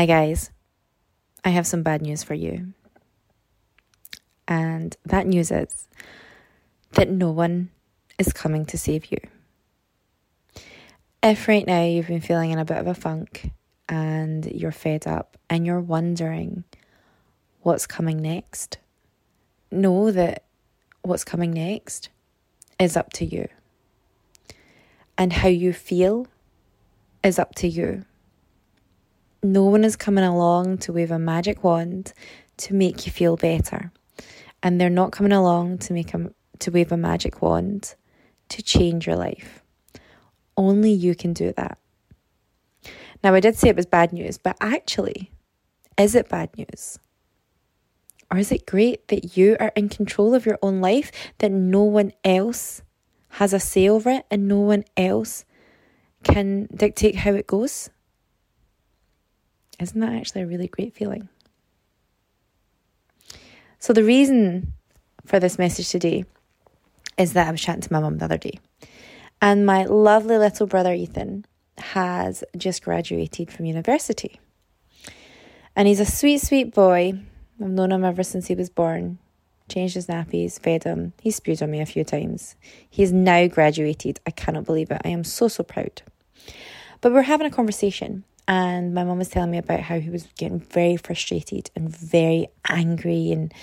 Hi, guys. I have some bad news for you. And that news is that no one is coming to save you. If right now you've been feeling in a bit of a funk and you're fed up and you're wondering what's coming next, know that what's coming next is up to you. And how you feel is up to you. No one is coming along to wave a magic wand to make you feel better. And they're not coming along to make a, to wave a magic wand to change your life. Only you can do that. Now, I did say it was bad news, but actually, is it bad news? Or is it great that you are in control of your own life, that no one else has a say over it and no one else can dictate how it goes? Isn't that actually a really great feeling? So, the reason for this message today is that I was chatting to my mum the other day, and my lovely little brother Ethan has just graduated from university. And he's a sweet, sweet boy. I've known him ever since he was born. Changed his nappies, fed him. He spewed on me a few times. He's now graduated. I cannot believe it. I am so, so proud. But we're having a conversation, and my mum was telling me about how he was getting very frustrated and very angry and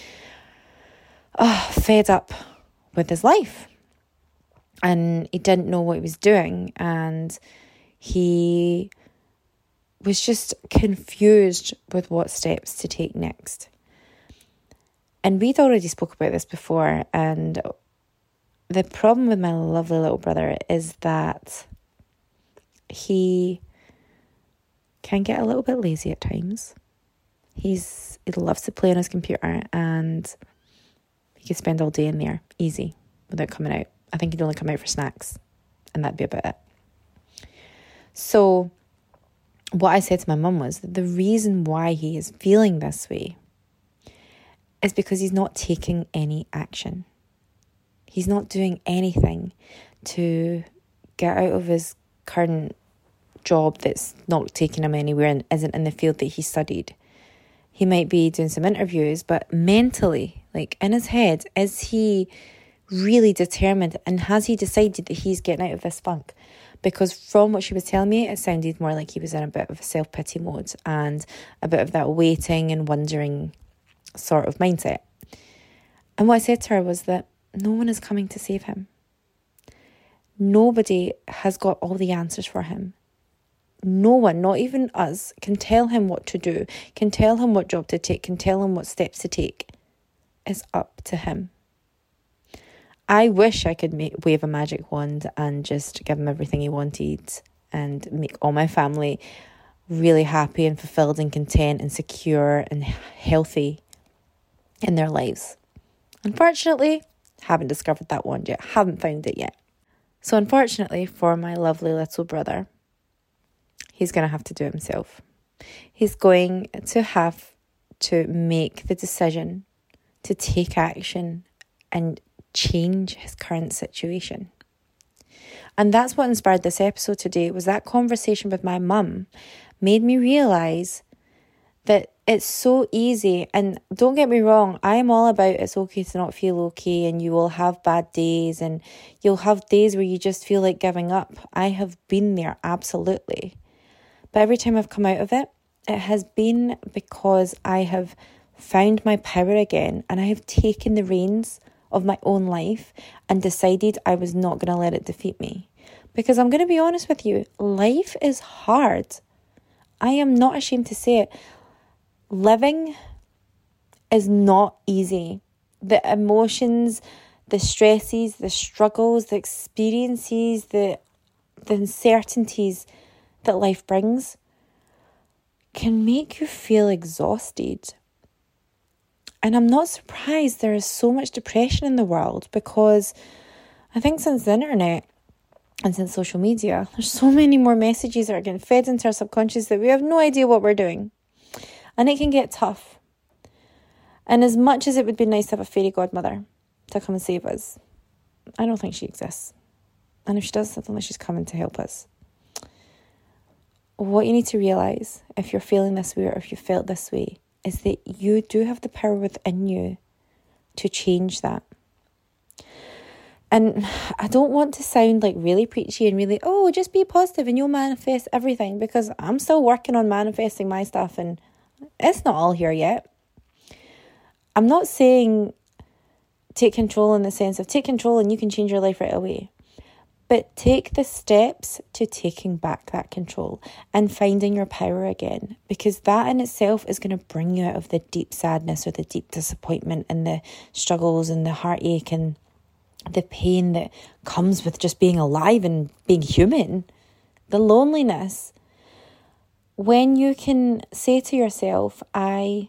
oh, fed up with his life. And he didn't know what he was doing. And he was just confused with what steps to take next. And we'd already spoke about this before, and the problem with my lovely little brother is that he can get a little bit lazy at times. He's he loves to play on his computer and he could spend all day in there easy without coming out. I think he'd only come out for snacks and that'd be about it. So what I said to my mum was that the reason why he is feeling this way is because he's not taking any action. He's not doing anything to get out of his current job that's not taking him anywhere and isn't in the field that he studied. He might be doing some interviews, but mentally, like in his head, is he really determined and has he decided that he's getting out of this funk? Because from what she was telling me, it sounded more like he was in a bit of a self pity mode and a bit of that waiting and wondering sort of mindset. And what I said to her was that no one is coming to save him. Nobody has got all the answers for him. No one, not even us, can tell him what to do, can tell him what job to take, can tell him what steps to take. It's up to him. I wish I could make, wave a magic wand and just give him everything he wanted and make all my family really happy and fulfilled and content and secure and healthy in their lives. Unfortunately, haven't discovered that wand yet, haven't found it yet. So, unfortunately, for my lovely little brother, he's going to have to do himself. He's going to have to make the decision to take action and change his current situation. And that's what inspired this episode today was that conversation with my mum made me realize that it's so easy. And don't get me wrong, I am all about it's okay to not feel okay, and you will have bad days, and you'll have days where you just feel like giving up. I have been there, absolutely. But every time I've come out of it, it has been because I have found my power again and I have taken the reins of my own life and decided I was not going to let it defeat me. Because I'm going to be honest with you, life is hard. I am not ashamed to say it living is not easy. The emotions, the stresses, the struggles, the experiences, the, the uncertainties that life brings can make you feel exhausted. And I'm not surprised there is so much depression in the world because I think since the internet and since social media, there's so many more messages that are getting fed into our subconscious that we have no idea what we're doing and it can get tough. And as much as it would be nice to have a fairy godmother to come and save us, I don't think she exists. And if she does, I don't think she's coming to help us. What you need to realize if you're feeling this way or if you felt this way is that you do have the power within you to change that. And I don't want to sound like really preachy and really, oh, just be positive and you'll manifest everything because I'm still working on manifesting my stuff and it's not all here yet. I'm not saying take control in the sense of take control and you can change your life right away. But take the steps to taking back that control and finding your power again, because that in itself is going to bring you out of the deep sadness or the deep disappointment and the struggles and the heartache and the pain that comes with just being alive and being human, the loneliness. When you can say to yourself, I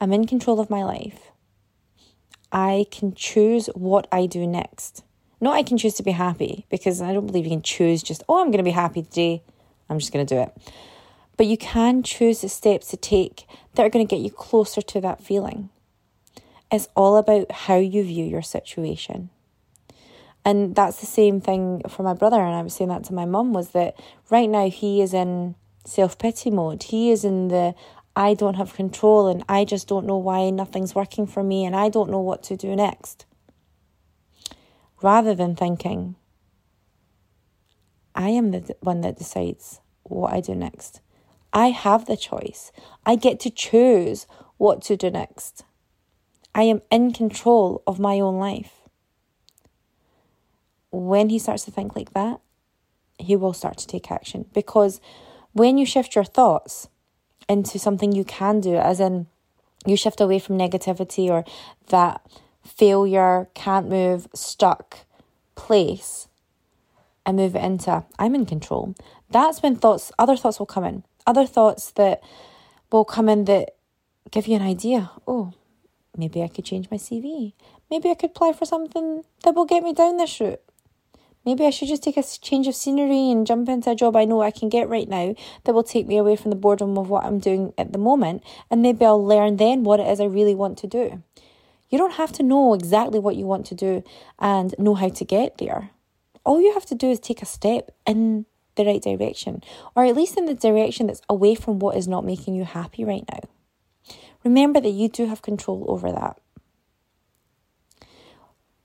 am in control of my life, I can choose what I do next. Not I can choose to be happy because I don't believe you can choose just, oh, I'm going to be happy today. I'm just going to do it. But you can choose the steps to take that are going to get you closer to that feeling. It's all about how you view your situation. And that's the same thing for my brother. And I was saying that to my mum was that right now he is in self pity mode. He is in the I don't have control and I just don't know why nothing's working for me and I don't know what to do next rather than thinking, I am the one that decides what I do next. I have the choice. I get to choose what to do next. I am in control of my own life. When he starts to think like that, he will start to take action because when you shift your thoughts into something you can do, as in you shift away from negativity or that failure, can't move, stuck place and move it into I'm in control. That's when thoughts, other thoughts will come in. Other thoughts that will come in that give you an idea. Oh, maybe I could change my CV. Maybe I could apply for something that will get me down this route. Maybe I should just take a change of scenery and jump into a job I know I can get right now that will take me away from the boredom of what I'm doing at the moment. And maybe I'll learn then what it is I really want to do. You don't have to know exactly what you want to do and know how to get there. All you have to do is take a step in the right direction, or at least in the direction that's away from what is not making you happy right now. Remember that you do have control over that.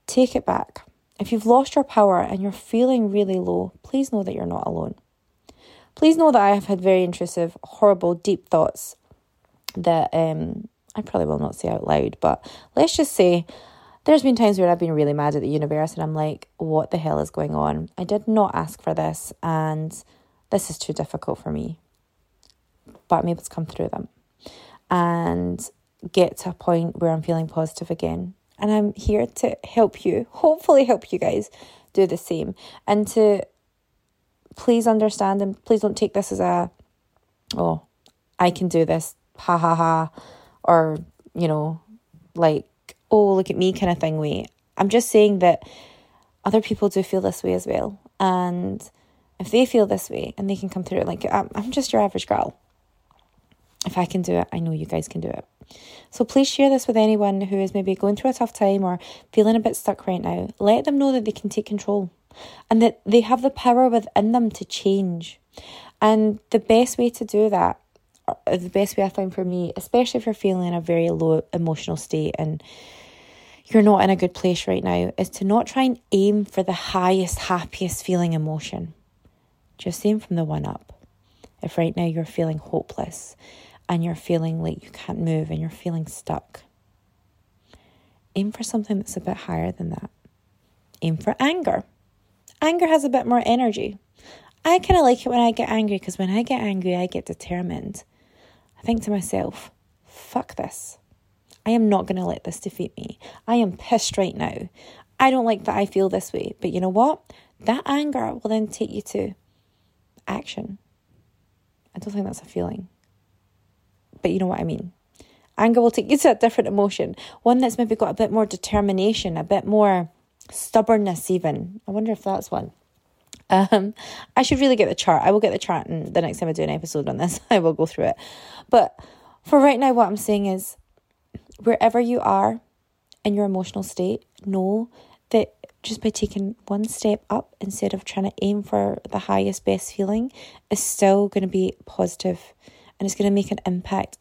Take it back. If you've lost your power and you're feeling really low, please know that you're not alone. Please know that I have had very intrusive, horrible, deep thoughts that um, I probably will not say out loud, but let's just say there's been times where I've been really mad at the universe and I'm like, what the hell is going on? I did not ask for this and this is too difficult for me. But I'm able to come through them and get to a point where I'm feeling positive again. And I'm here to help you, hopefully, help you guys do the same. And to please understand and please don't take this as a, oh, I can do this, ha ha ha or, you know, like, oh, look at me kind of thing way. I'm just saying that other people do feel this way as well. And if they feel this way and they can come through it, like, I'm just your average girl. If I can do it, I know you guys can do it. So please share this with anyone who is maybe going through a tough time or feeling a bit stuck right now. Let them know that they can take control and that they have the power within them to change. And the best way to do that Uh, the best way I find for me, especially if you're feeling in a very low emotional state and you're not in a good place right now, is to not try and aim for the highest, happiest feeling emotion. Just aim from the one up. If right now you're feeling hopeless and you're feeling like you can't move and you're feeling stuck, aim for something that's a bit higher than that. Aim for anger. Anger has a bit more energy. I kind of like it when I get angry because when I get angry, I get determined. I think to myself, fuck this. I am not going to let this defeat me. I am pissed right now. I don't like that I feel this way. But you know what? That anger will then take you to action. I don't think that's a feeling. But you know what I mean. Anger will take you to a different emotion, one that's maybe got a bit more determination, a bit more stubbornness, even. I wonder if that's one. Um, I should really get the chart. I will get the chart, and the next time I do an episode on this, I will go through it. But for right now, what I'm saying is, wherever you are in your emotional state, know that just by taking one step up instead of trying to aim for the highest, best feeling is still going to be positive and it's going to make an impact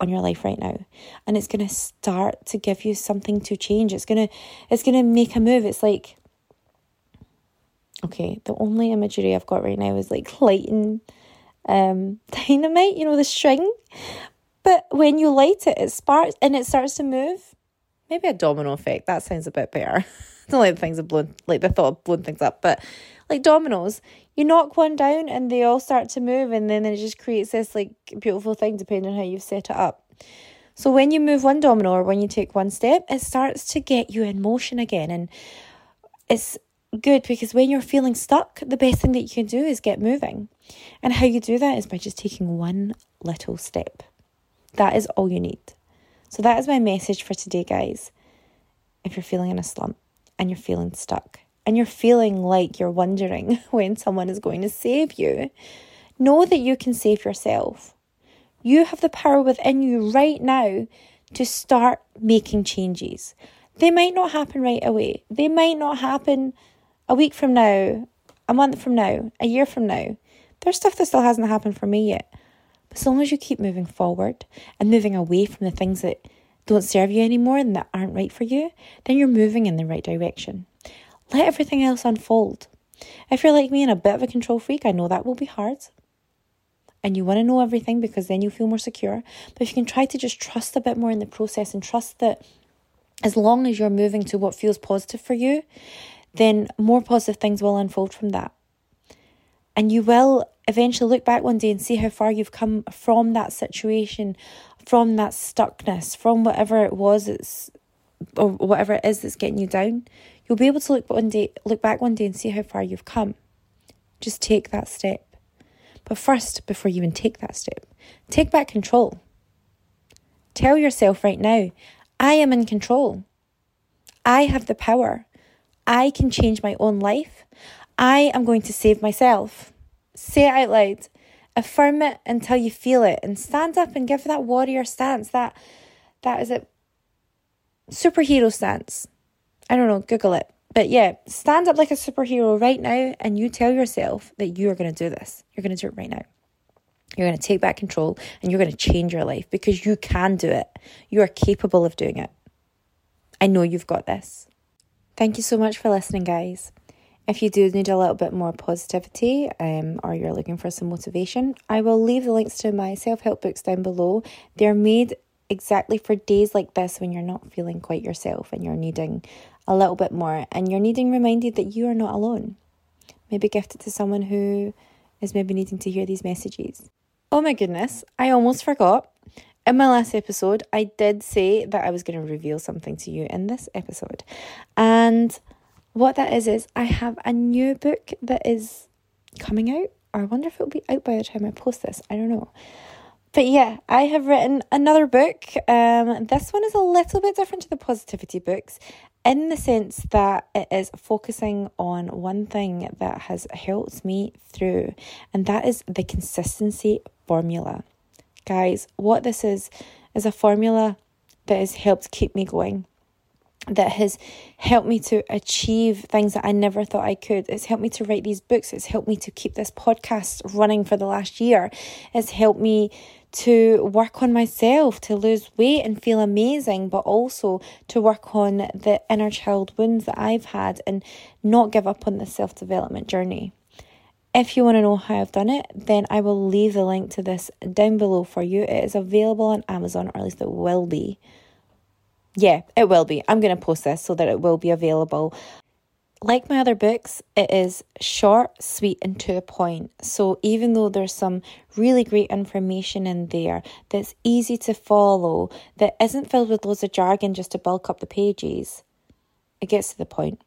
on your life right now and it's going to start to give you something to change it's going to it's going to make a move it's like okay the only imagery i've got right now is like lighting um dynamite you know the string but when you light it it sparks and it starts to move maybe a domino effect that sounds a bit better don't like the things of blown like the thought of blowing things up, but like dominoes, you knock one down and they all start to move and then it just creates this like beautiful thing depending on how you've set it up. So when you move one domino or when you take one step, it starts to get you in motion again. And it's good because when you're feeling stuck, the best thing that you can do is get moving. And how you do that is by just taking one little step. That is all you need. So that is my message for today, guys. If you're feeling in a slump, and you're feeling stuck and you're feeling like you're wondering when someone is going to save you, know that you can save yourself. You have the power within you right now to start making changes. They might not happen right away. They might not happen a week from now, a month from now, a year from now. There's stuff that still hasn't happened for me yet. But as long as you keep moving forward and moving away from the things that don't serve you anymore and that aren't right for you, then you're moving in the right direction. Let everything else unfold. If you're like me and a bit of a control freak, I know that will be hard. And you want to know everything because then you feel more secure. But if you can try to just trust a bit more in the process and trust that as long as you're moving to what feels positive for you, then more positive things will unfold from that. And you will eventually look back one day and see how far you've come from that situation from that stuckness, from whatever it was it's or whatever it is that's getting you down, you'll be able to look one day look back one day and see how far you've come. Just take that step. But first, before you even take that step, take back control. Tell yourself right now, I am in control. I have the power. I can change my own life. I am going to save myself. Say it out loud. Affirm it until you feel it and stand up and give that warrior stance. That that is a superhero stance. I don't know, Google it. But yeah, stand up like a superhero right now and you tell yourself that you are going to do this. You're going to do it right now. You're going to take back control and you're going to change your life because you can do it. You are capable of doing it. I know you've got this. Thank you so much for listening, guys. If you do need a little bit more positivity um, or you're looking for some motivation, I will leave the links to my self help books down below. They're made exactly for days like this when you're not feeling quite yourself and you're needing a little bit more and you're needing reminded that you are not alone. Maybe gift it to someone who is maybe needing to hear these messages. Oh my goodness, I almost forgot. In my last episode, I did say that I was going to reveal something to you in this episode. And what that is, is I have a new book that is coming out. I wonder if it'll be out by the time I post this. I don't know. But yeah, I have written another book. Um, this one is a little bit different to the positivity books in the sense that it is focusing on one thing that has helped me through, and that is the consistency formula. Guys, what this is, is a formula that has helped keep me going that has helped me to achieve things that I never thought I could. It's helped me to write these books. It's helped me to keep this podcast running for the last year. It's helped me to work on myself, to lose weight and feel amazing, but also to work on the inner child wounds that I've had and not give up on the self development journey. If you want to know how I've done it, then I will leave the link to this down below for you. It is available on Amazon, or at least it will be. Yeah, it will be. I'm going to post this so that it will be available. Like my other books, it is short, sweet, and to the point. So, even though there's some really great information in there that's easy to follow, that isn't filled with loads of jargon just to bulk up the pages, it gets to the point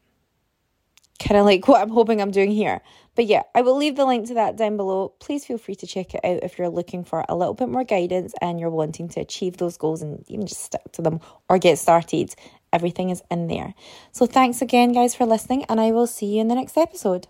kind of like what I'm hoping I'm doing here. But yeah, I will leave the link to that down below. Please feel free to check it out if you're looking for a little bit more guidance and you're wanting to achieve those goals and even just stick to them or get started. Everything is in there. So thanks again, guys, for listening, and I will see you in the next episode.